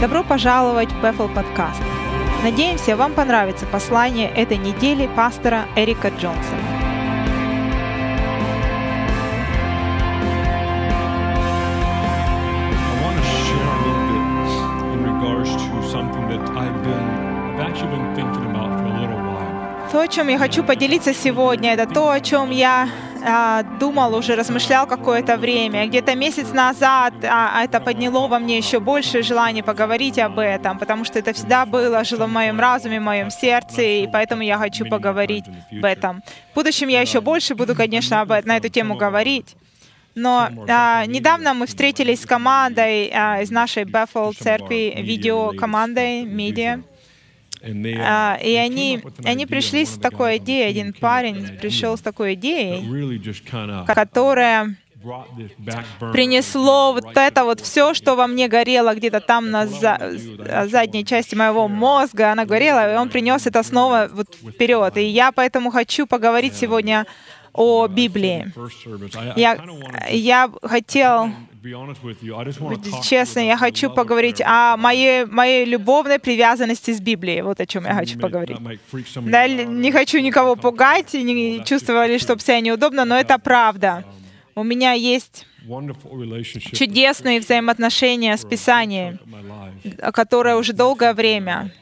Добро пожаловать в Bethel подкаст. Надеемся, вам понравится послание этой недели пастора Эрика Джонсона. То, о чем я хочу поделиться сегодня, это то, о чем я а, думал уже, размышлял какое-то время. Где-то месяц назад а, это подняло во мне еще больше желание поговорить об этом, потому что это всегда было, жило в моем разуме, в моем сердце, и поэтому я хочу поговорить об этом. В будущем я еще больше буду, конечно, об, на эту тему говорить. Но а, недавно мы встретились с командой а, из нашей Bethel церкви, видеокомандой, медиа. And they, uh, А, и они, up with an они idea, пришли с такой идеей, один парень пришел с такой идеей, которая принесло вот это вот все, что во мне горело где-то там на за- задней части моего мозга, она горела, и он принес это снова вот вперед. И я поэтому хочу поговорить сегодня о Библии. Я, я хотел быть честно, я хочу поговорить о моей, моей любовной привязанности с Библией. Вот о чем я хочу поговорить. Да, не хочу никого пугать и не чувствовали, чтобы себя неудобно, но это правда. У меня есть чудесные взаимоотношения с Писанием, которое уже долгое время.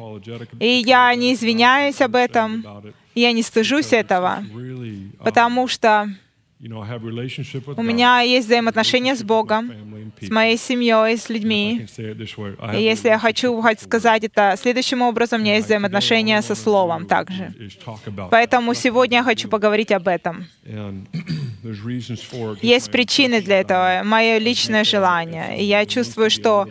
И я не извиняюсь об этом, я не стыжусь этого, потому что у меня есть взаимоотношения с Богом, с моей семьей, с людьми. И если я хочу сказать это следующим образом, у меня есть взаимоотношения со Словом также. Поэтому сегодня я хочу поговорить об этом. Есть причины для этого, мое личное желание. И я чувствую, что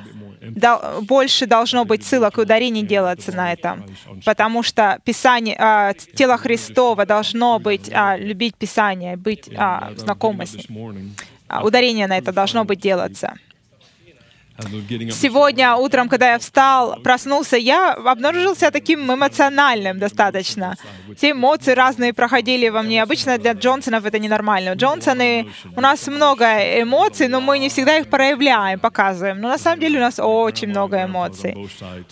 дол- больше должно быть ссылок и ударений делаться на этом, потому что Писание, а, тело Христова должно быть, а, любить Писание, быть а, знакомо с ним. А, Ударение на это должно быть делаться. Сегодня утром, когда я встал, проснулся, я обнаружил себя таким эмоциональным достаточно. Все эмоции разные проходили во мне. Обычно для Джонсонов это ненормально. Джонсоны, у нас много эмоций, но мы не всегда их проявляем, показываем. Но на самом деле у нас очень много эмоций.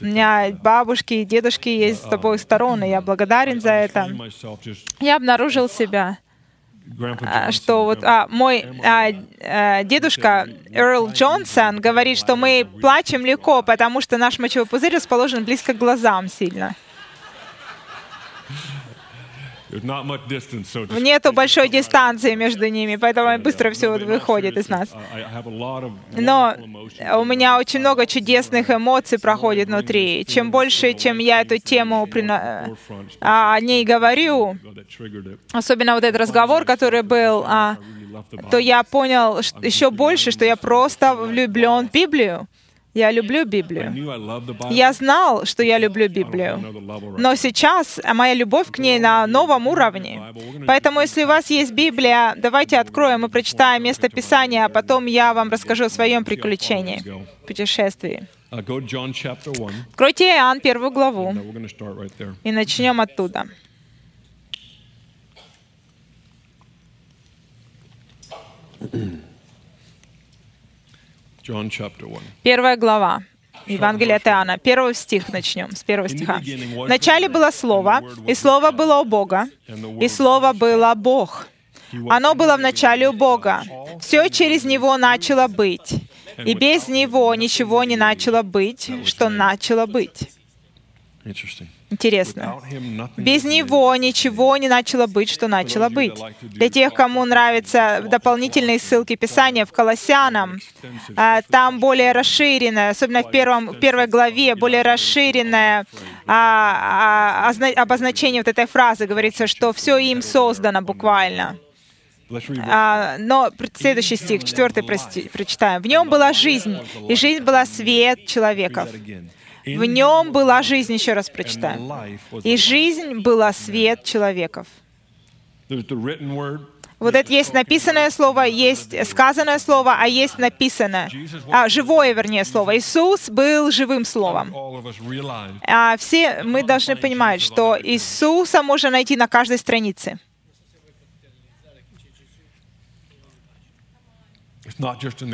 У меня бабушки и дедушки есть с обоих сторон, и я благодарен за это. Я обнаружил себя, что вот а, мой а, а, дедушка Эрл Джонсон говорит, что мы плачем легко, потому что наш мочевой пузырь расположен близко к глазам сильно. Нету большой дистанции между ними, поэтому быстро все выходит из нас. Но у меня очень много чудесных эмоций проходит внутри. Чем больше, чем я эту тему прино- а, о ней говорю, особенно вот этот разговор, который был, а, то я понял еще больше, что я просто влюблен в Библию. Я люблю Библию. Я знал, что я люблю Библию. Но сейчас моя любовь к ней на новом уровне. Поэтому, если у вас есть Библия, давайте откроем и прочитаем место Писания, а потом я вам расскажу о своем приключении, путешествии. Откройте Иоанн первую главу и начнем оттуда. John chapter 1. Первая глава. Евангелие от Иоанна. Первый стих начнем, с первого стиха. В начале было Слово, и Слово было у Бога, и Слово было Бог. Оно было в начале у Бога. Все через Него начало быть, и без Него ничего не начало быть, что начало быть. Интересно. Без него ничего не начало быть, что начало быть. Для тех, кому нравятся дополнительные ссылки Писания в Колоссянам, а, там более расширенное, особенно в первом, первой главе, более расширенное а, а, озна- обозначение вот этой фразы. Говорится, что все им создано буквально. А, но следующий стих, четвертый, прости, прочитаем. «В нем была жизнь, и жизнь была свет человеков». В нем была жизнь, еще раз прочитаем. И жизнь была свет человеков. Вот это есть написанное слово, есть сказанное слово, а есть написанное. А, живое, вернее, слово. Иисус был живым словом. А все мы должны понимать, что Иисуса можно найти на каждой странице.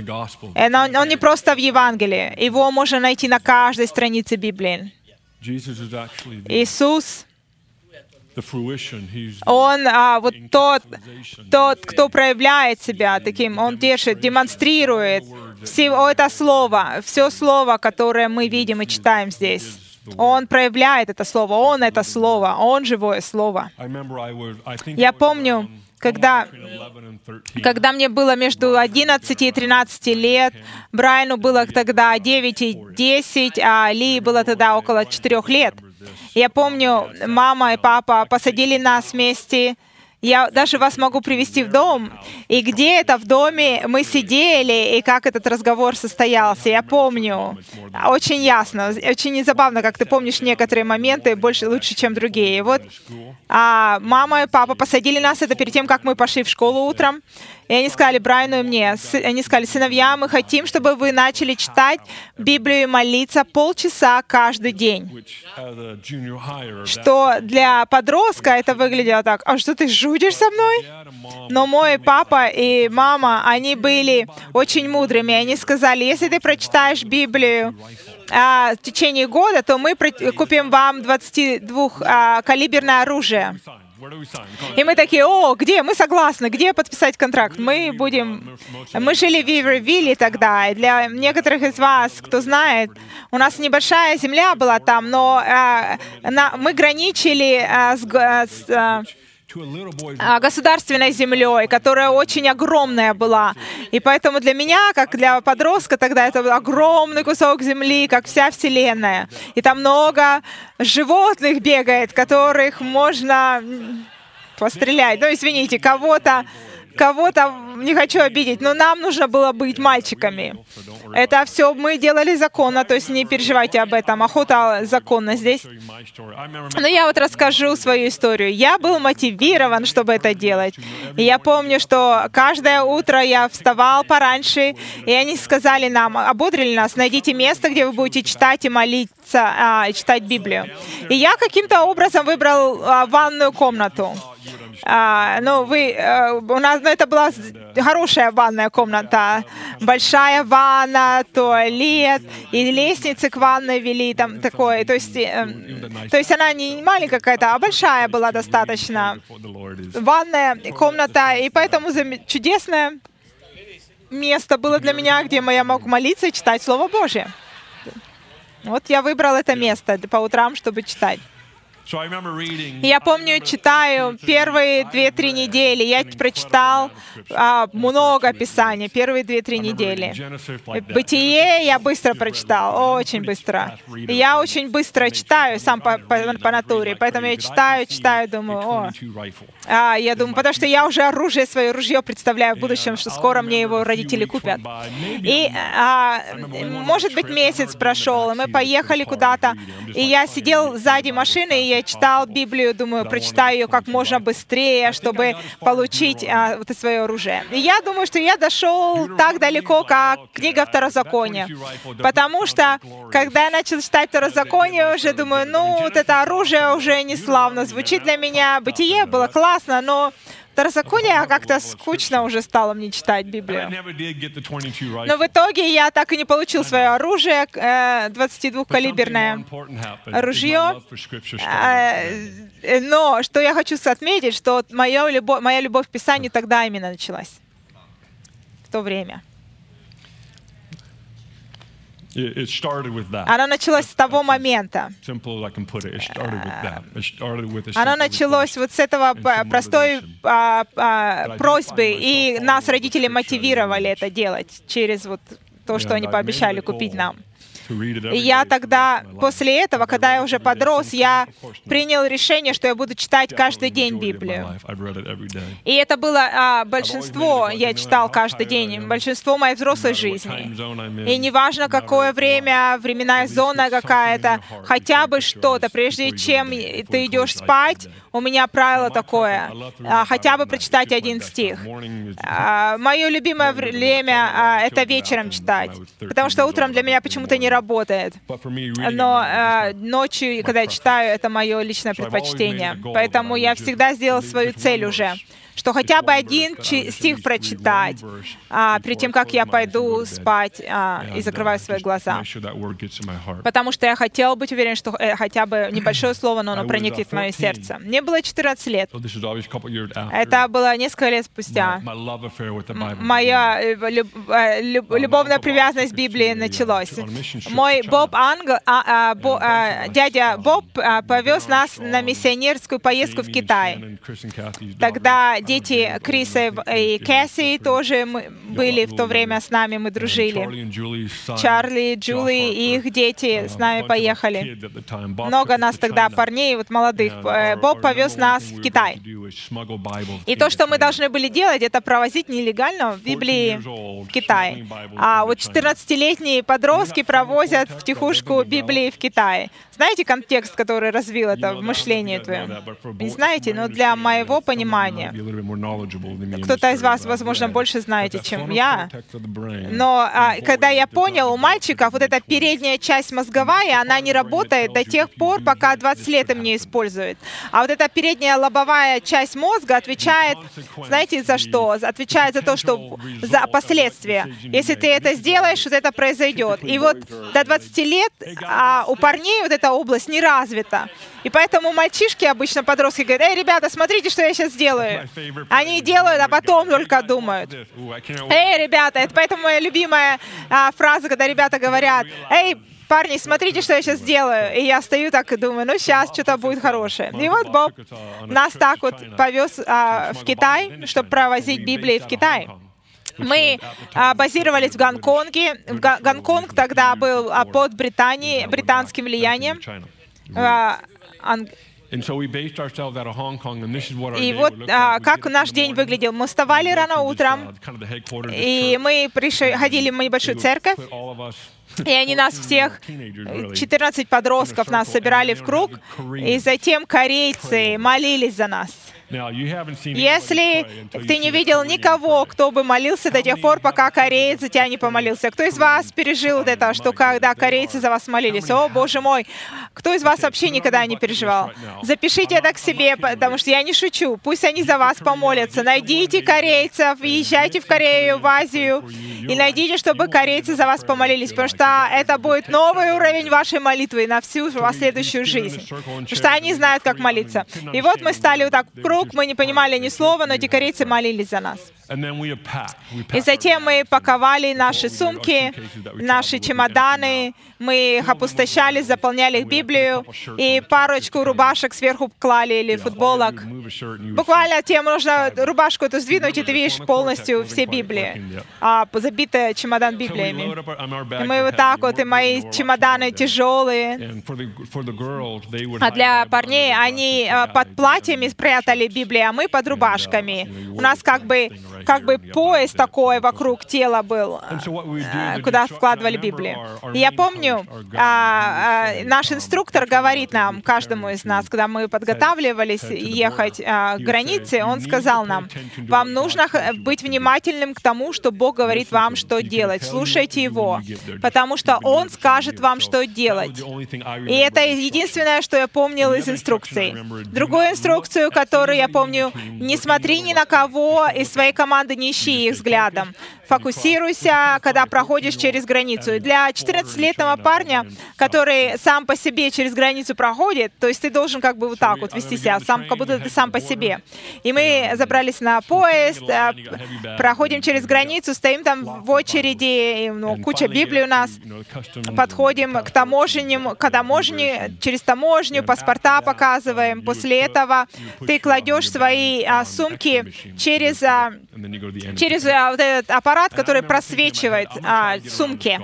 Gospel. Э, Он он не просто в Евангелии. Его можно найти на каждой странице Библии. Иисус, Он а, вот тот, тот, кто проявляет себя таким, Он держит, демонстрирует все это слово, все слово, которое мы видим и читаем здесь. Он проявляет это слово, Он это слово, Он живое слово. Я помню, around когда between 11 and 13. когда мне было между 11 и 13 лет, Брайану было тогда 9 и 10, а Ли было тогда около 4 лет. Я помню, мама и папа посадили нас вместе. Я даже вас могу привести в дом. И где это в доме мы сидели, и как этот разговор состоялся, я помню. Очень ясно, очень забавно, как ты помнишь некоторые моменты больше лучше, чем другие. И вот а, мама и папа посадили нас, это перед тем, как мы пошли в школу утром. И они сказали Брайану и мне, они сказали, сыновья, мы хотим, чтобы вы начали читать Библию и молиться полчаса каждый день. Что для подростка это выглядело так, а что ты жудишь со мной? Но мой папа и мама, они были очень мудрыми. Они сказали, если ты прочитаешь Библию а, в течение года, то мы купим вам 22-калиберное оружие. sign. Where do we sign? Come on. И мы такие, о, где? Мы согласны, где подписать контракт? Мы будем... Мы жили в Вивервилле тогда, и для некоторых из вас, кто знает, у нас небольшая земля была там, но а, на- мы граничили а, с, с, а, государственной землей, которая очень огромная была. И поэтому для меня, как для подростка, тогда это был огромный кусок земли, как вся Вселенная. И там много животных бегает, которых можно пострелять. Ну, извините, кого-то кого-то не хочу обидеть, но нам нужно было быть мальчиками. Это все мы делали законно, то есть не переживайте об этом. Охота законно здесь. Но я вот расскажу свою историю. Я был мотивирован, чтобы это делать. И я помню, что каждое утро я вставал пораньше, и они сказали нам, ободрили нас, найдите место, где вы будете читать и молиться, а, читать Библию. И я каким-то образом выбрал а, ванную комнату. А, ну, вы, э, у нас, ну, это была хорошая ванная комната, большая ванна, туалет, и лестницы к ванной вели, там такое, то есть, э, то есть она не маленькая какая-то, а большая была достаточно ванная комната, и поэтому чудесное место было для меня, где я мог молиться и читать Слово Божье. Вот я выбрал это место по утрам, чтобы читать. Я помню, читаю первые две-три недели. Я прочитал а, много Писания, первые две-три недели. Бытие я быстро прочитал, очень быстро. Я очень быстро читаю сам по, по- по натуре, поэтому я читаю, читаю, думаю, о, 22 rifle. а, я думаю, потому что я уже оружие, свое ружье представляю в будущем, что скоро мне его родители купят. И, а, может быть, месяц прошел, и мы поехали куда-то, и я сидел сзади машины, и я читал Библию, думаю, прочитаю ее как можно быстрее, чтобы получить а, вот это свое оружие. И я думаю, что я дошел так далеко, как книга Второзакония. Потому что, когда я начал читать Второзаконие, уже думаю, ну, вот это оружие уже не славно звучит для меня. Бытие было классно, но Второзаконие как-то скучно уже стало мне читать Библию. never did get the 22 Но в итоге я так и не получил свое оружие, э, 22-калиберное. Something more important happened. is ружье. Э, э, Но что я хочу отметить, что моя любовь, моя любовь к Писанию тогда именно началась. В то время. Она началась с того момента. Началось request. вот с этого простой а, а, просьбы, и нас родители мотивировали это делать через вот то, что они пообещали купить нам. И я тогда, после этого, когда я уже подрос, я принял решение, что я буду читать каждый день Библию. И это было а, большинство, я читал каждый день, большинство моей взрослой жизни. И неважно, какое время, временная зона какая-то, хотя бы что-то, прежде чем ты идешь спать, у меня правило такое, а, хотя бы прочитать один стих. А, Мое любимое время а, — это вечером читать, потому что утром для меня почему-то не работает. Но ночью, когда я читаю, это мое личное предпочтение. Поэтому я всегда сделал свою цель уже, что хотя бы один стих прочитать а, перед тем, как я пойду спать а, и закрываю свои глаза. Потому что я хотел быть уверен, что э, хотя бы небольшое слово, но оно проникнет в мое сердце. Мне было 14 лет. Это было несколько лет спустя. Моя э, э, люб, любовная привязанность к Библии началась. Мой Боб Англ, а, а, бо, а, дядя Боб а, повез нас на миссионерскую поездку в Китай. Тогда дети Криса и Кэсси тоже были в то время с нами, мы дружили. Чарли, Джули и их дети с нами поехали. Много нас тогда парней, вот молодых. Э, Боб повез нас в Китай. И то, что мы должны были делать, это провозить нелегально в Библии в Китай. А вот 14-летние подростки провозят в тихушку Библии в Китай. Знаете контекст, который развил это в мышлении твоем? Не знаете, но для моего понимания, кто-то из вас, возможно, больше знаете, чем я, но а, когда я понял, у мальчиков вот эта передняя часть мозговая, она не работает до тех пор, пока 20 лет им не используют. А вот эта передняя лобовая часть мозга отвечает, знаете, за что? Отвечает за то, что за последствия. Если ты это сделаешь, вот это произойдет. И вот до 20 лет а у парней вот эта область не развита. И поэтому мальчишки обычно, подростки, говорят, эй, ребята, смотрите, что я сейчас делаю. Они делают, а потом только думают. Эй, ребята, это поэтому моя любимая а, фраза, когда ребята говорят, эй, парни, смотрите, что я сейчас делаю. И я стою так и думаю, ну сейчас что-то будет хорошее. И вот Боб нас так вот повез а, в Китай, чтобы провозить Библии в Китай. Мы а, базировались в Гонконге. Гонконг тогда был а, под Британией, британским влиянием. А, и вот а, как наш день выглядел. Мы вставали рано утром, и мы пришли, ходили в небольшую церковь, и они нас всех, 14 подростков нас собирали в круг, и затем корейцы молились за нас. Если ты не видел никого, кто бы молился до тех пор, пока кореец за тебя не помолился, кто из вас пережил вот это, что когда корейцы за вас молились? О, Боже мой! Кто из вас вообще никогда не переживал? Запишите это к себе, потому что я не шучу. Пусть они за вас помолятся. Найдите корейцев, езжайте в Корею, в Азию, и найдите, чтобы корейцы за вас помолились, потому что это будет новый уровень вашей молитвы на всю последующую жизнь. Потому что они знают, как молиться. И вот мы стали вот так в круг, мы не понимали ни слова, но эти корейцы молились за нас. И затем мы паковали наши сумки, наши чемоданы, мы их опустошали, заполняли их Библию, и парочку рубашек сверху клали или футболок. Буквально тебе нужно рубашку эту сдвинуть, и ты видишь полностью все Библии, а, забитые чемодан Библиями. И мы вот так вот, и мои чемоданы тяжелые. А для парней они а, под платьями спрятали Библии, а мы под рубашками. У нас как бы как бы пояс такой вокруг тела был, э, куда складывали Библию. И я помню, а, а, наш инструктор говорит нам, каждому из нас, когда мы подготавливались ехать а, к границе, он сказал нам, вам нужно быть внимательным к тому, что Бог говорит вам, что делать. Слушайте Его, потому что Он скажет вам, что делать. И это единственное, что я помнил из инструкций. Другую инструкцию, которую я помню, не смотри ни на кого из своей команды, не ищи их взглядом. Фокусируйся, когда проходишь через границу. И для 14-летнего парня, который сам по себе через границу проходит, то есть ты должен как бы вот так вот вести себя, сам, как будто ты сам по себе. И мы забрались на поезд, э, проходим через границу, стоим там в очереди, ну, куча Библии у нас, подходим к таможенним, к таможне, через таможню, паспорта показываем. После этого ты кладешь свои а, сумки через а, через а, вот этот аппарат, который просвечивает а, сумки.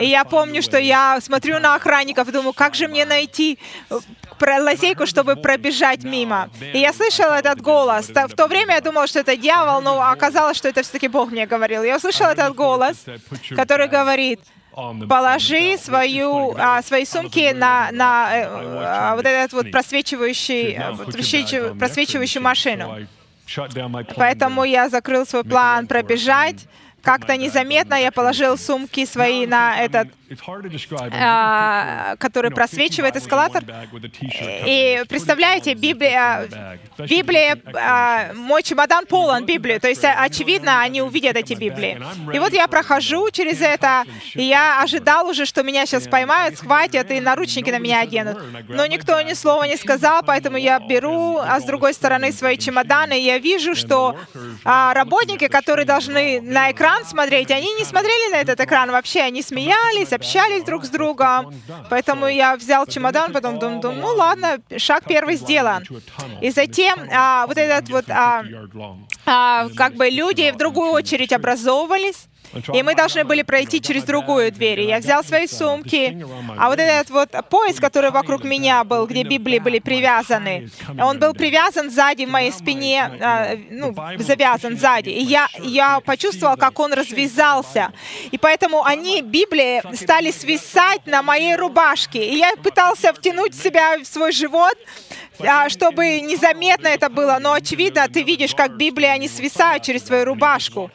И я помню, что я смотрю на охранников думаю, как же мне найти э, лазейку, чтобы пробежать мимо. И я слышала этот голос. В то время я думала, что это дьявол, но оказалось, что это все-таки Бог мне говорил. Я услышала этот голос, который говорит, положи свою, а, свои сумки на, на а, вот этот вот просвечивающий, просвечивающую машину. Поэтому я закрыл свой план пробежать, как-то незаметно я положил сумки свои на этот, который просвечивает эскалатор. И представляете, Библия, Библия, а, мой чемодан полон Библии, то есть очевидно, они увидят эти Библии. И вот я прохожу через это, и я ожидал уже, что меня сейчас поймают, схватят и наручники на меня оденут. Но никто ни слова не сказал, поэтому я беру, а с другой стороны свои чемоданы, и я вижу, что а, работники, которые должны на экран смотреть, они не смотрели на этот экран вообще, они смеялись, общались друг с другом. Поэтому я взял чемодан, потом думаю, думаю ну ладно, шаг первый сделан. И затем а, вот этот вот, а, а, как бы люди в другую очередь образовывались, и мы должны были пройти через другую дверь. я взял свои сумки, а вот этот вот пояс, который вокруг меня был, где Библии были привязаны, он был привязан сзади в моей спине, а, ну, завязан сзади. И я, я почувствовал, как он развязался. И поэтому они, Библии, стали свисать на моей рубашке. И я пытался втянуть себя в свой живот, чтобы незаметно это было, но очевидно, ты видишь, как Библия, они свисают через твою рубашку.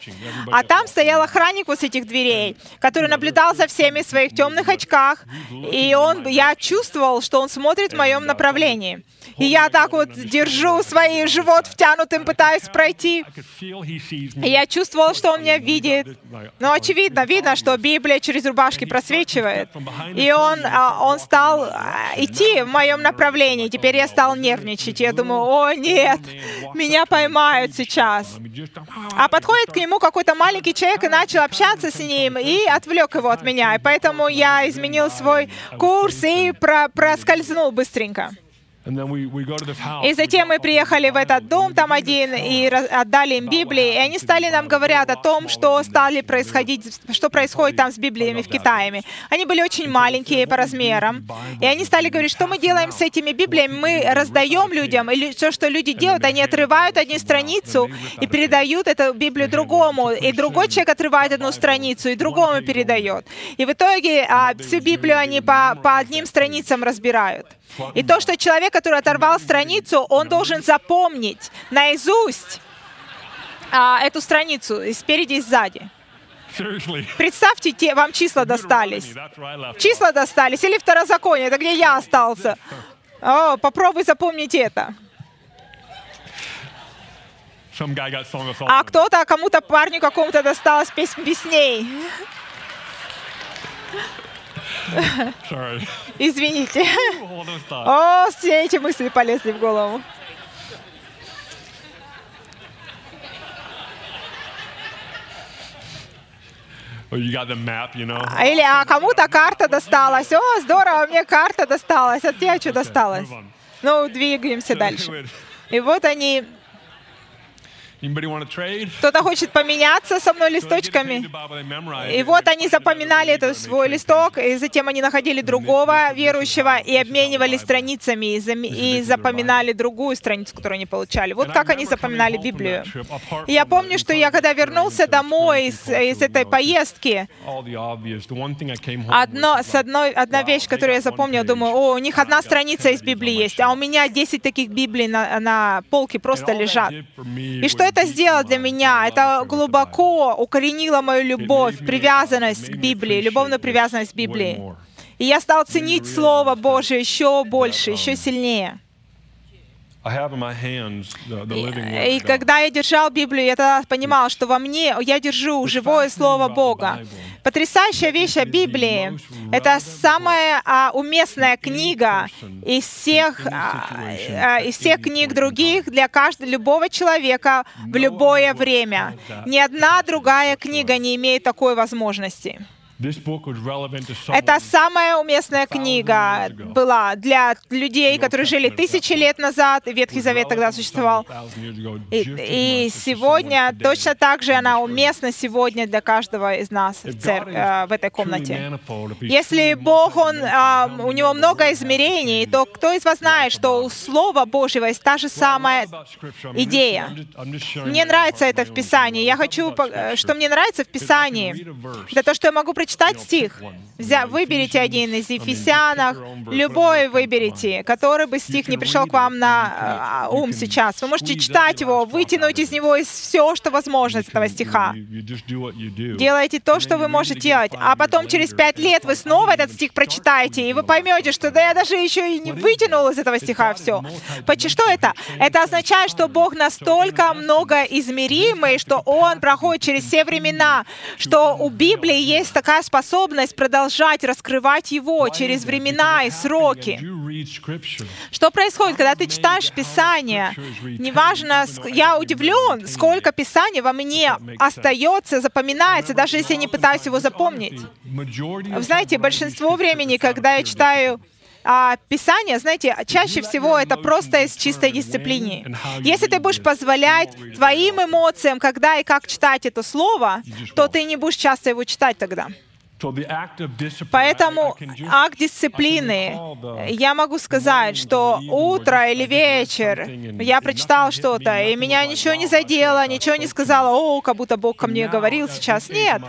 А там стоял охранник вот с этих дверей, который наблюдал за всеми в своих темных очках, и он, я чувствовал, что он смотрит в моем направлении. И я так вот держу свой живот втянутым, пытаюсь пройти. И я чувствовал, что он меня видит. Но очевидно, видно, что Библия через рубашки просвечивает. И он, а, он стал а, идти в моем направлении. Теперь я стал нервничать. Я думаю, о нет, меня поймают сейчас. А подходит к нему какой-то маленький человек и начал общаться с ним и отвлек его от меня. И поэтому я изменил свой курс и про проскользнул быстренько. И затем мы приехали в этот дом, там один, и отдали им Библии, и они стали нам говорить о том, что стали происходить, что происходит там с Библиями в Китае. Они были очень маленькие по размерам, и они стали говорить, что мы делаем с этими Библиями, мы раздаем людям, и все, что люди делают, они отрывают одну страницу и передают эту Библию другому, и другой человек отрывает одну страницу и другому передает. И в итоге а, всю Библию они по, по одним страницам разбирают. И то, что человек, который оторвал страницу, он должен запомнить наизусть а, эту страницу и спереди и сзади. Представьте, те, вам числа достались. Числа достались. Или второзаконие, это где я остался. О, попробуй запомнить это. А кто-то, кому-то парню какому-то досталось песнь песней. Извините. О, все эти мысли полезли в голову. Или а кому-то карта досталась. О, здорово, мне карта досталась. А тебе что досталось? Ну, двигаемся дальше. И вот они кто-то хочет поменяться со мной листочками. И вот они запоминали этот свой листок, и затем они находили другого верующего и обменивались страницами, и запоминали другую страницу, которую они получали. Вот как они запоминали Библию. И я помню, что я когда вернулся домой из, из этой поездки, одно, с одной, одна вещь, которую я запомнил, думаю, о, у них одна страница из Библии есть, а у меня 10 таких Библий на, на полке просто лежат. И что это сделало для меня? Это глубоко укоренило мою любовь, привязанность к Библии, любовную привязанность к Библии. И я стал ценить Слово Божие еще больше, еще сильнее. И когда я держал Библию, я тогда понимал, что во мне я держу живое Слово Бога. Потрясающая вещь о Библии — это самая а, уместная книга из всех, а, а, из всех книг других для каждого, любого человека в любое время. Ни одна другая книга не имеет такой возможности. Это самая уместная книга была для людей, которые жили тысячи лет назад, Ветхий Завет тогда существовал. И, и сегодня точно так же она уместна сегодня для каждого из нас в, церкви, э, в этой комнате. Если Бог, он, а, у него много измерений, то кто из вас знает, что у Слова Божьего есть та же самая идея? Мне нравится это в Писании. Я хочу, что мне нравится в Писании, это то, что я могу прочитать прочитать стих. Взя, выберите один из Ефесянах, любой выберите, который бы стих не пришел к вам на ум сейчас. Вы можете читать его, вытянуть из него из все, что возможно из этого стиха. Делайте то, что вы можете делать. А потом через пять лет вы снова этот стих прочитаете, и вы поймете, что да я даже еще и не вытянул из этого стиха все. Что это? Это означает, что Бог настолько многоизмеримый, что Он проходит через все времена, что у Библии есть такая способность продолжать продолжать раскрывать Его через времена и сроки. Что происходит, когда ты читаешь Писание? Неважно, я удивлен, сколько Писания во мне остается, запоминается, даже если я не пытаюсь его запомнить. Вы знаете, большинство времени, когда я читаю а, Писание, знаете, чаще всего это просто из чистой дисциплины. Если ты будешь позволять твоим эмоциям, когда и как читать это слово, то ты не будешь часто его читать тогда. Поэтому акт дисциплины, я могу сказать, что утро или вечер я прочитал что-то, и меня ничего не задело, ничего не сказала, о, как будто Бог ко мне говорил сейчас. Нет.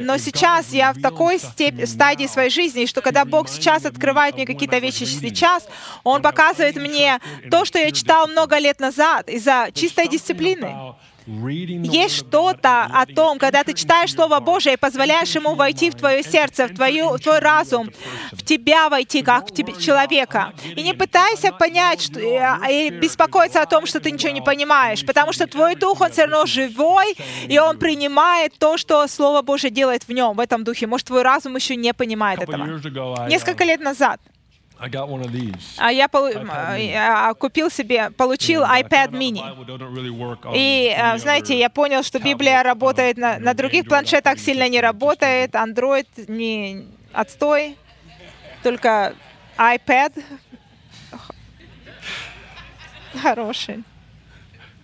Но сейчас я в такой степени, стадии своей жизни, что когда Бог сейчас открывает мне какие-то вещи сейчас, Он показывает мне то, что я читал много лет назад из-за чистой дисциплины. Есть что-то о том, когда ты читаешь Слово Божие и позволяешь ему войти в твое сердце, в, твою, в твой разум, в тебя войти, как в тебе, человека. И не пытайся понять что, и, и беспокоиться о том, что ты ничего не понимаешь, потому что твой дух, он все равно живой, и он принимает то, что Слово Божие делает в нем, в этом духе. Может, твой разум еще не понимает этого. Несколько лет назад а я, полу... я купил себе, получил iPad mini. И, а, знаете, я понял, что Библия работает на, на других планшетах, сильно не работает, Android не отстой, только iPad хороший.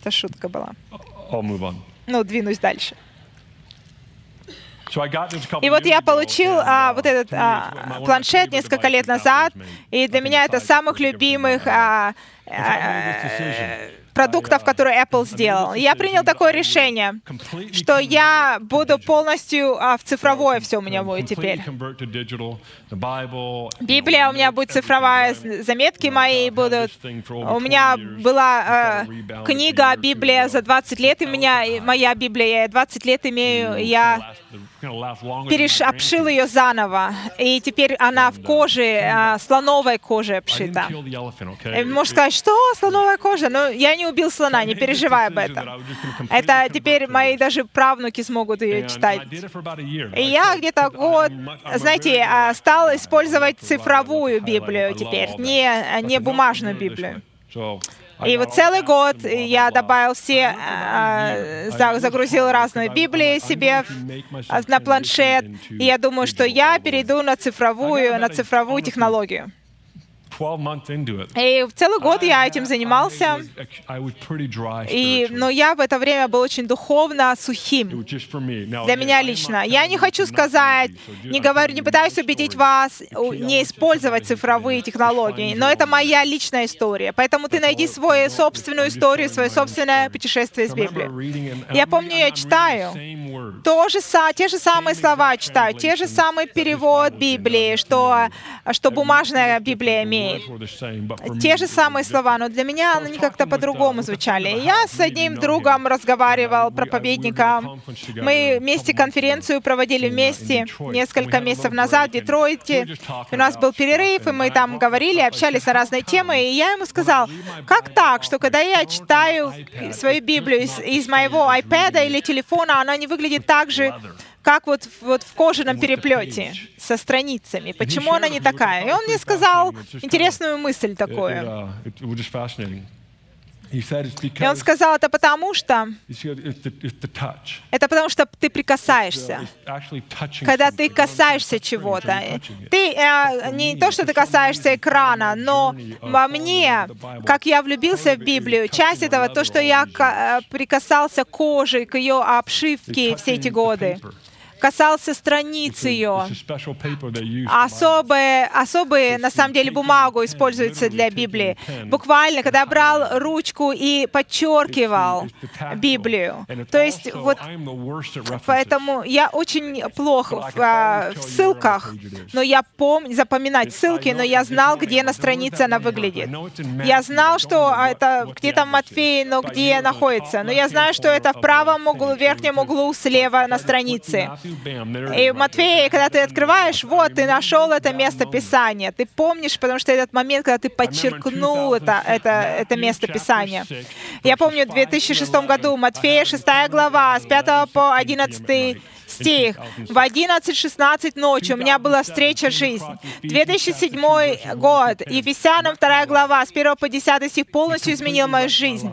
Это шутка была. Ну, двинусь дальше. И вот я получил а, вот этот а, планшет несколько лет назад, и для меня это самых любимых а, а, продуктов, которые Apple сделал. Я принял такое решение, что я буду полностью а, в цифровое все у меня будет теперь. Библия у меня будет цифровая, заметки мои будут. У меня была э, книга Библия за 20 лет, и у меня моя Библия, я 20 лет имею, я переш, обшил ее заново, и теперь она в коже, а, слоновой коже обшита. И можно сказать, что слоновая кожа? Но я не убил слона, не переживай об этом. Это теперь мои даже правнуки смогут ее читать. И я где-то год, знаете, а, стал использовать цифровую Библию теперь, не, не бумажную Библию. И вот целый год я добавил все, э, загрузил разные Библии себе на планшет, и я думаю, что я перейду на цифровую, на цифровую технологию. И целый год я этим занимался, и, но я в это время был очень духовно сухим. Для меня лично. Я не хочу сказать, не говорю, не пытаюсь убедить вас не использовать цифровые технологии, но это моя личная история. Поэтому ты найди свою собственную историю, свое собственное путешествие с Библией. Я помню, я читаю то же, те же самые слова читаю, те же самые перевод Библии, что, что бумажная Библия имеет имеет. Те же самые слова, но для меня они как-то по-другому звучали. Я с одним другом разговаривал, проповедником. Мы вместе конференцию проводили вместе несколько месяцев назад в Детройте. У нас был перерыв, и мы там говорили, общались на разные темы. И я ему сказал, как так, что когда я читаю свою Библию из, из моего iPad или телефона, она не выглядит так же, как вот, вот в кожаном переплете со страницами. Почему она не такая? И он мне сказал интересную мысль такую. И он сказал, это потому что, это потому что ты прикасаешься. Когда ты касаешься чего-то. Ты, э, не то, что ты касаешься экрана, но во мне, как я влюбился в Библию, часть этого, то, что я э, прикасался кожей к ее обшивке все эти годы касался страниц ее. Особые, особые, на самом деле, бумагу используется для Библии. Буквально, когда брал ручку и подчеркивал. Библию. То есть вот. Поэтому я очень плох в, а, в ссылках, но я помню запоминать ссылки, но я знал, где на странице она выглядит. Я знал, что это где-то в Матфея, но где находится. Но я знаю, что это в правом углу, верхнем углу слева на странице. И Матфея, когда ты открываешь, вот, ты нашел это место Писания. Ты помнишь, потому что этот момент, когда ты подчеркнул это, это, это место Писания. Я помню, в 2006 году Матфея, 6 глава, с 5 по 11 стих. В 11.16 ночи у меня была встреча жизнь. 2007 год. Ефесянам 2 глава, с 1 по 10 стих полностью изменил мою жизнь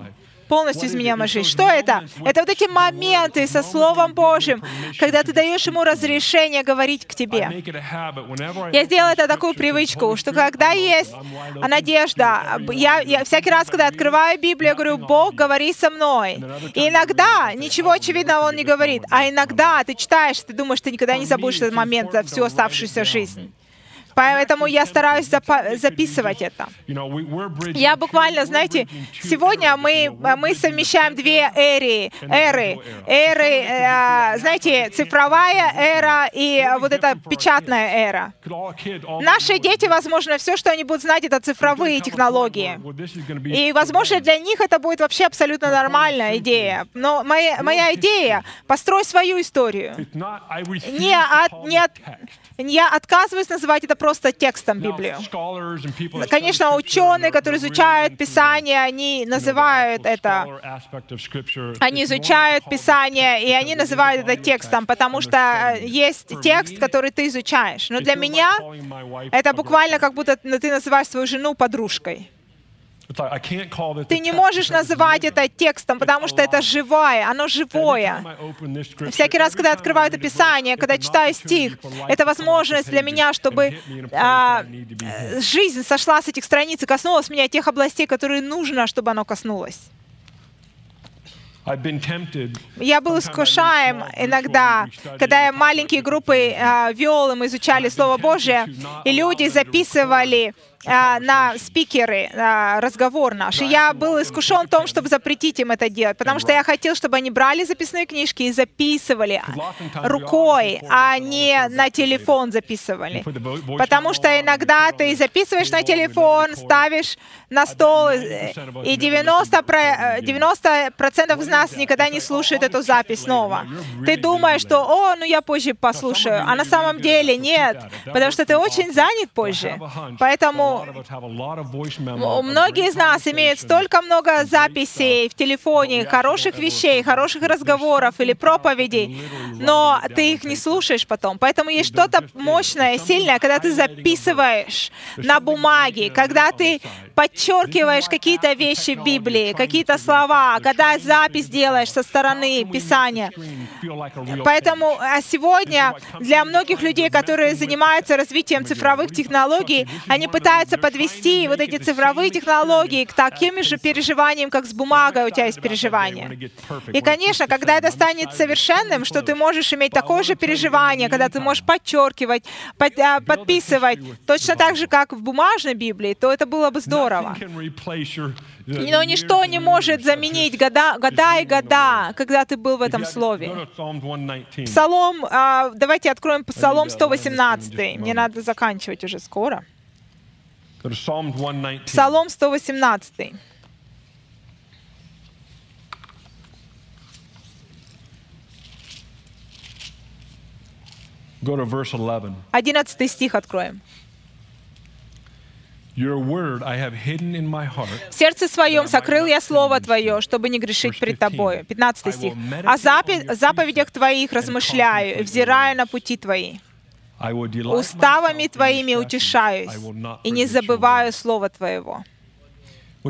полностью изменил мою жизнь. Что это? Это вот эти моменты со Словом Божьим, когда ты даешь Ему разрешение говорить к тебе. Я сделала это такую привычку, что когда есть надежда, я, я всякий раз, когда открываю Библию, я говорю, Бог, говори со мной. И иногда ничего очевидного Он не говорит, а иногда ты читаешь, ты думаешь, ты никогда не забудешь этот момент за всю оставшуюся жизнь. Поэтому я стараюсь записывать это. Я буквально, знаете, сегодня мы, мы совмещаем две эры, эры, эры, знаете, цифровая эра и вот эта печатная эра. Наши дети, возможно, все, что они будут знать, это цифровые технологии. И, возможно, для них это будет вообще абсолютно нормальная идея. Но моя, моя идея — построй свою историю. Не от, не от, я отказываюсь называть это просто текстом Библию. Конечно, ученые, которые изучают Писание, они называют это, они изучают Писание, и они называют это текстом, потому что э, есть текст, который ты изучаешь. Но для меня это буквально как будто ты называешь свою жену подружкой. Ты не можешь называть это текстом, потому что это живое, оно живое. Всякий раз, когда я открываю это Писание, когда читаю стих, это возможность для меня, чтобы а, жизнь сошла с этих страниц и коснулась меня тех областей, которые нужно, чтобы оно коснулось. Я был искушаем иногда, когда я маленькие группы а, вел, и мы изучали Слово Божие, и люди записывали на спикеры а, разговор наш. И я был искушен в том, чтобы запретить им это делать, потому что я хотел, чтобы они брали записные книжки и записывали рукой, а не на телефон записывали. Потому что иногда ты записываешь на телефон, ставишь на стол, э, и 90%, про- э, 90% из нас никогда не слушают эту запись снова. Ты думаешь, что, о, ну я позже послушаю, а на самом деле нет, потому что ты очень занят позже. Поэтому у многие из нас имеют столько много записей в телефоне, хороших вещей, хороших разговоров или проповедей, но ты их не слушаешь потом. Поэтому есть что-то мощное, сильное, когда ты записываешь на бумаге, когда ты подчеркиваешь какие-то вещи в Библии, какие-то слова, когда запись делаешь со стороны Писания. Поэтому а сегодня для многих людей, которые занимаются развитием цифровых технологий, они пытаются подвести вот эти цифровые технологии к таким же переживаниям, как с бумагой у тебя есть переживания. И, конечно, когда это станет совершенным, что ты можешь иметь такое же переживание, когда ты можешь подчеркивать, под- а, подписывать, точно так же, как в бумажной Библии, то это было бы здорово. Но ничто не может заменить года, года и года, когда ты был в этом слове. Псалом, а, давайте откроем Псалом 118. Мне надо заканчивать уже скоро. Псалом 118. Go to verse 11. 11 стих откроем. В сердце своем сокрыл я Слово Твое, чтобы не грешить пред Тобою. 15 стих. О заповедях Твоих размышляю, и взираю на пути Твои. Уставами Твоими утешаюсь, и не забываю. Слова Твоего.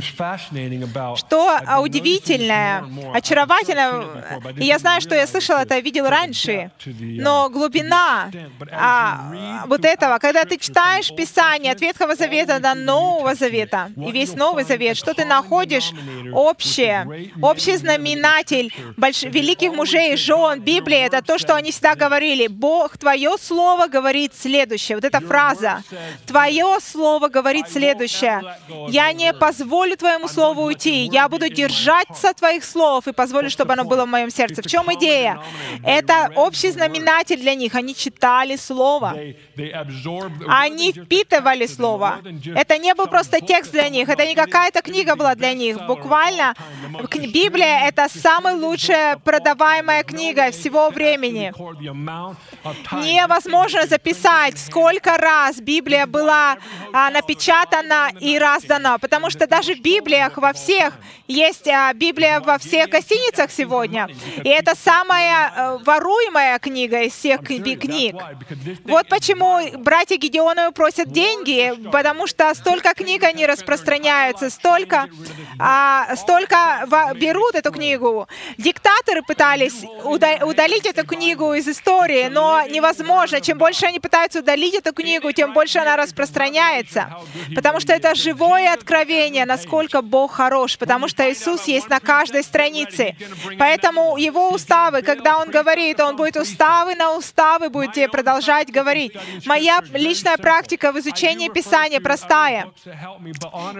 Что а, удивительное, this more and more. I've очаровательно, seen it before, but I и я знаю, что я слышал это, видел раньше, uh, но the глубина а, вот этого, когда ты читаешь Писание от Ветхого Завета до Нового Завета, и весь Новый Завет, что ты находишь, общее, общий знаменатель больш... великих мужей и жен Библии, это то, что они всегда говорили. Бог, Твое Слово говорит следующее. Вот эта фраза. Твое Слово говорит следующее. Я не позволю Твоему Слову уйти. Я буду держаться Твоих слов и позволю, чтобы оно было в моем сердце. В чем идея? Это общий знаменатель для них. Они читали Слово. Они впитывали Слово. Это не был просто текст для них, это не какая-то книга была для них. Буквально Библия — это самая лучшая продаваемая книга всего времени. Невозможно записать, сколько раз Библия была а, напечатана и раздана, потому что даже Библиях во всех есть а, Библия во всех гостиницах сегодня. И это самая а, воруемая книга из всех книг. Вот почему братья Гедеоновы просят деньги, потому что столько книг они распространяются, столько, а, столько берут эту книгу. Диктаторы пытались удалить эту книгу из истории, но невозможно. Чем больше они пытаются удалить эту книгу, тем больше она распространяется. Потому что это живое откровение, насколько Бог хорош, потому что Иисус есть на каждой странице. Поэтому Его уставы, когда Он говорит, Он будет уставы на уставы, будет тебе продолжать говорить. Моя личная практика в изучении Писания простая.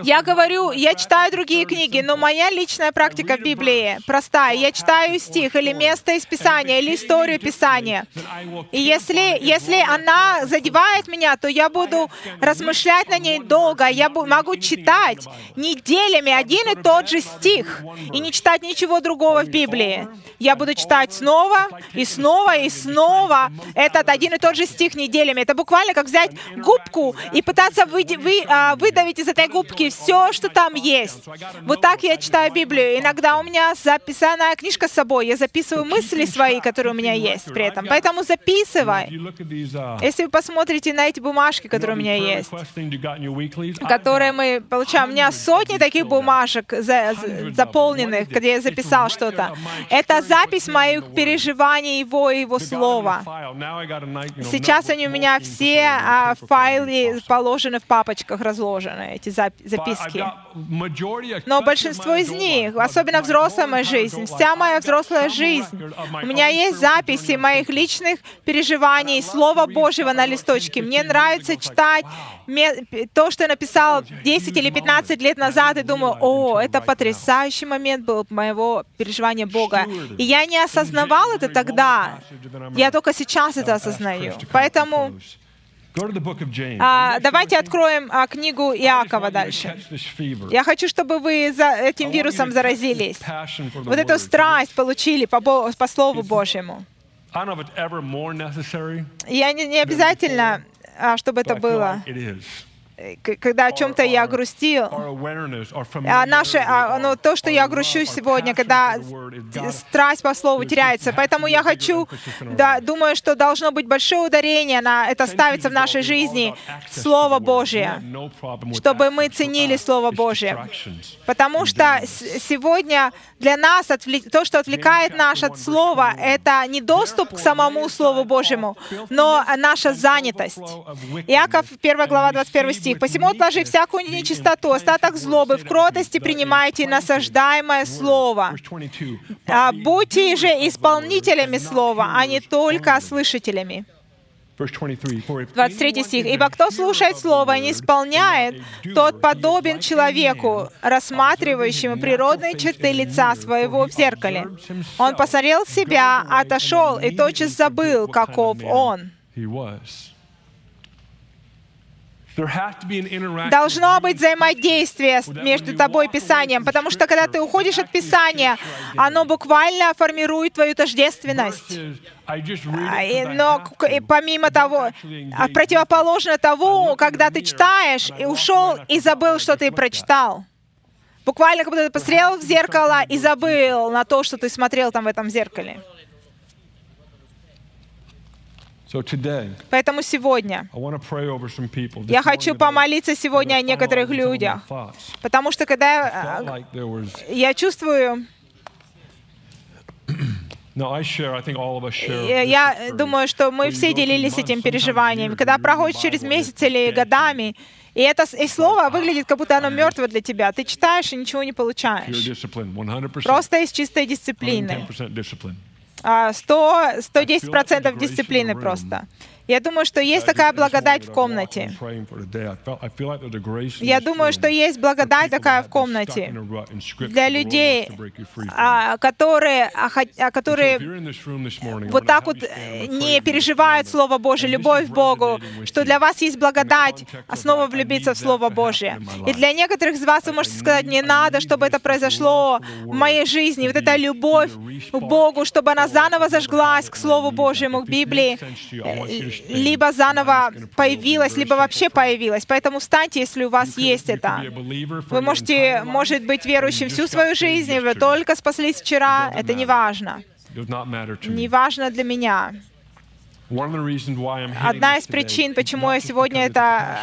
Я говорю, я читаю другие книги, но моя личная практика в Библии простая. Я читаю стих или место из Писания, или историю Писания. И если, если она задевает меня, то я буду размышлять на ней долго. Я могу читать неделями один и тот же стих и не читать ничего другого в Библии. Я буду читать снова и снова и снова этот один и тот же стих неделями. Это буквально как взять губку и пытаться а, выдавить из этой губки все, что там есть. Вот так я читаю Библию. Иногда у меня записанная книжка с собой. Я записываю мысли свои, которые у меня есть при этом. Поэтому записывай. Если вы посмотрите на эти бумажки, которые у меня есть, которые мы получаем, у меня сотни таких бумажек за, заполненных, где я записал что-то. Это запись моих переживаний Его и Его Слова. Сейчас они у меня все а, файлы положены в папочках, разложены, эти записки. Но большинство из них, особенно взрослая моя жизнь, вся моя взрослая жизнь, у меня есть записи моих личных переживаний, Слова Божьего на листочке. Мне нравится читать то, что я написал 10 или 15 лет назад, и думаю, о, это потрясающий момент был моего переживания Бога. И я не осознавал это тогда. Я только сейчас это осознаю. Поэтому а, давайте откроем а, книгу Иакова дальше. Я хочу, чтобы вы за этим вирусом заразились. Вот эту страсть получили по, по Слову Божьему. Я не, не обязательно, а, чтобы это было когда о чем-то я грустил, а наше, а, ну, то, что я грущу сегодня, когда страсть по слову теряется. Поэтому я хочу, да, думаю, что должно быть большое ударение на это ставится в нашей жизни, Слово Божье, чтобы мы ценили Слово Божье. Потому что сегодня для нас то, что отвлекает нас от Слова, это не доступ к самому Слову Божьему, но наша занятость. Иаков, 1 глава, 21 стих стих. «Посему, отложи всякую нечистоту, остаток злобы, в кротости принимайте насаждаемое слово. А будьте же исполнителями слова, а не только слышателями». 23 стих. «Ибо кто слушает Слово и не исполняет, тот подобен человеку, рассматривающему природные черты лица своего в зеркале. Он посмотрел себя, отошел и тотчас забыл, каков он». Должно быть взаимодействие между тобой и Писанием, потому что когда ты уходишь от Писания, оно буквально формирует твою тождественность. Но помимо того, а противоположно того, когда ты читаешь и ушел и забыл, что ты прочитал. Буквально, как будто ты посмотрел в зеркало и забыл на то, что ты смотрел там в этом зеркале. Поэтому сегодня я хочу помолиться сегодня о некоторых людях, потому что когда я, я чувствую, Я думаю, что мы все делились этим переживанием. Когда проходишь через месяц или годами, и это и слово выглядит, как будто оно мертвое для тебя. Ты читаешь и ничего не получаешь. Просто из чистой дисциплины. 100, 110% дисциплины просто. Я думаю, что есть такая благодать в комнате. Я думаю, что есть благодать такая в комнате для людей, а, которые, а, которые вот так вот э, не переживают Слово Божие, любовь к Богу, что для вас есть благодать снова влюбиться в Слово Божие. И для некоторых из вас вы можете сказать, не надо, чтобы это произошло в моей жизни, вот эта любовь к Богу, чтобы она заново зажглась к Слову Божьему, к Библии, либо заново появилась, либо вообще появилась. Поэтому встаньте, если у вас есть это. Вы можете, может быть, верующим всю свою жизнь, вы только спаслись вчера, это не важно. Не важно для меня. Одна из причин, почему я сегодня это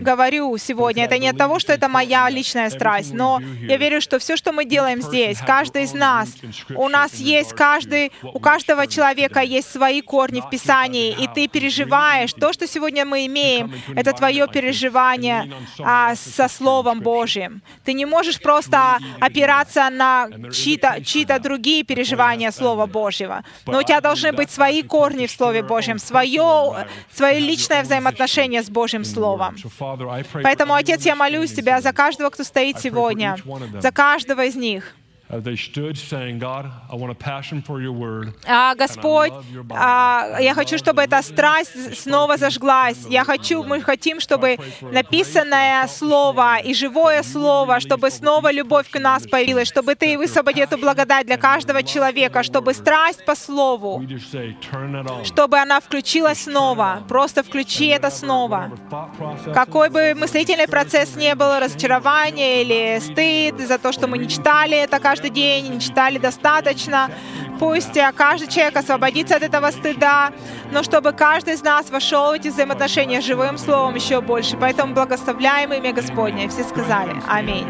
говорю сегодня, это не от того, что это моя личная страсть, но я верю, что все, что мы делаем здесь, каждый из нас, у нас есть каждый, у каждого человека есть свои корни в Писании, и ты переживаешь то, что сегодня мы имеем, это твое переживание а, со Словом Божьим. Ты не можешь просто опираться на чьи-то чьи другие переживания Слова Божьего, но у тебя должны быть свои корни в Слове Божьем. Божьим, свое, свое личное взаимоотношение с Божьим Словом. Поэтому, Отец, я молюсь Тебя за каждого, кто стоит сегодня, за каждого из них. А, Господь, а, я хочу, чтобы эта страсть снова зажглась. Я хочу, мы хотим, чтобы написанное слово и живое слово, чтобы снова любовь к нас появилась, чтобы Ты высвободил эту благодать для каждого человека, чтобы страсть по слову, чтобы она включилась снова. Просто включи это снова. Какой бы мыслительный процесс не был, разочарование или стыд за то, что мы не читали это каждый каждый день, не читали достаточно. Пусть э, каждый человек освободится от этого стыда, но чтобы каждый из нас вошел в эти взаимоотношения живым словом еще больше. Поэтому благословляем имя Господне. Все сказали. Аминь.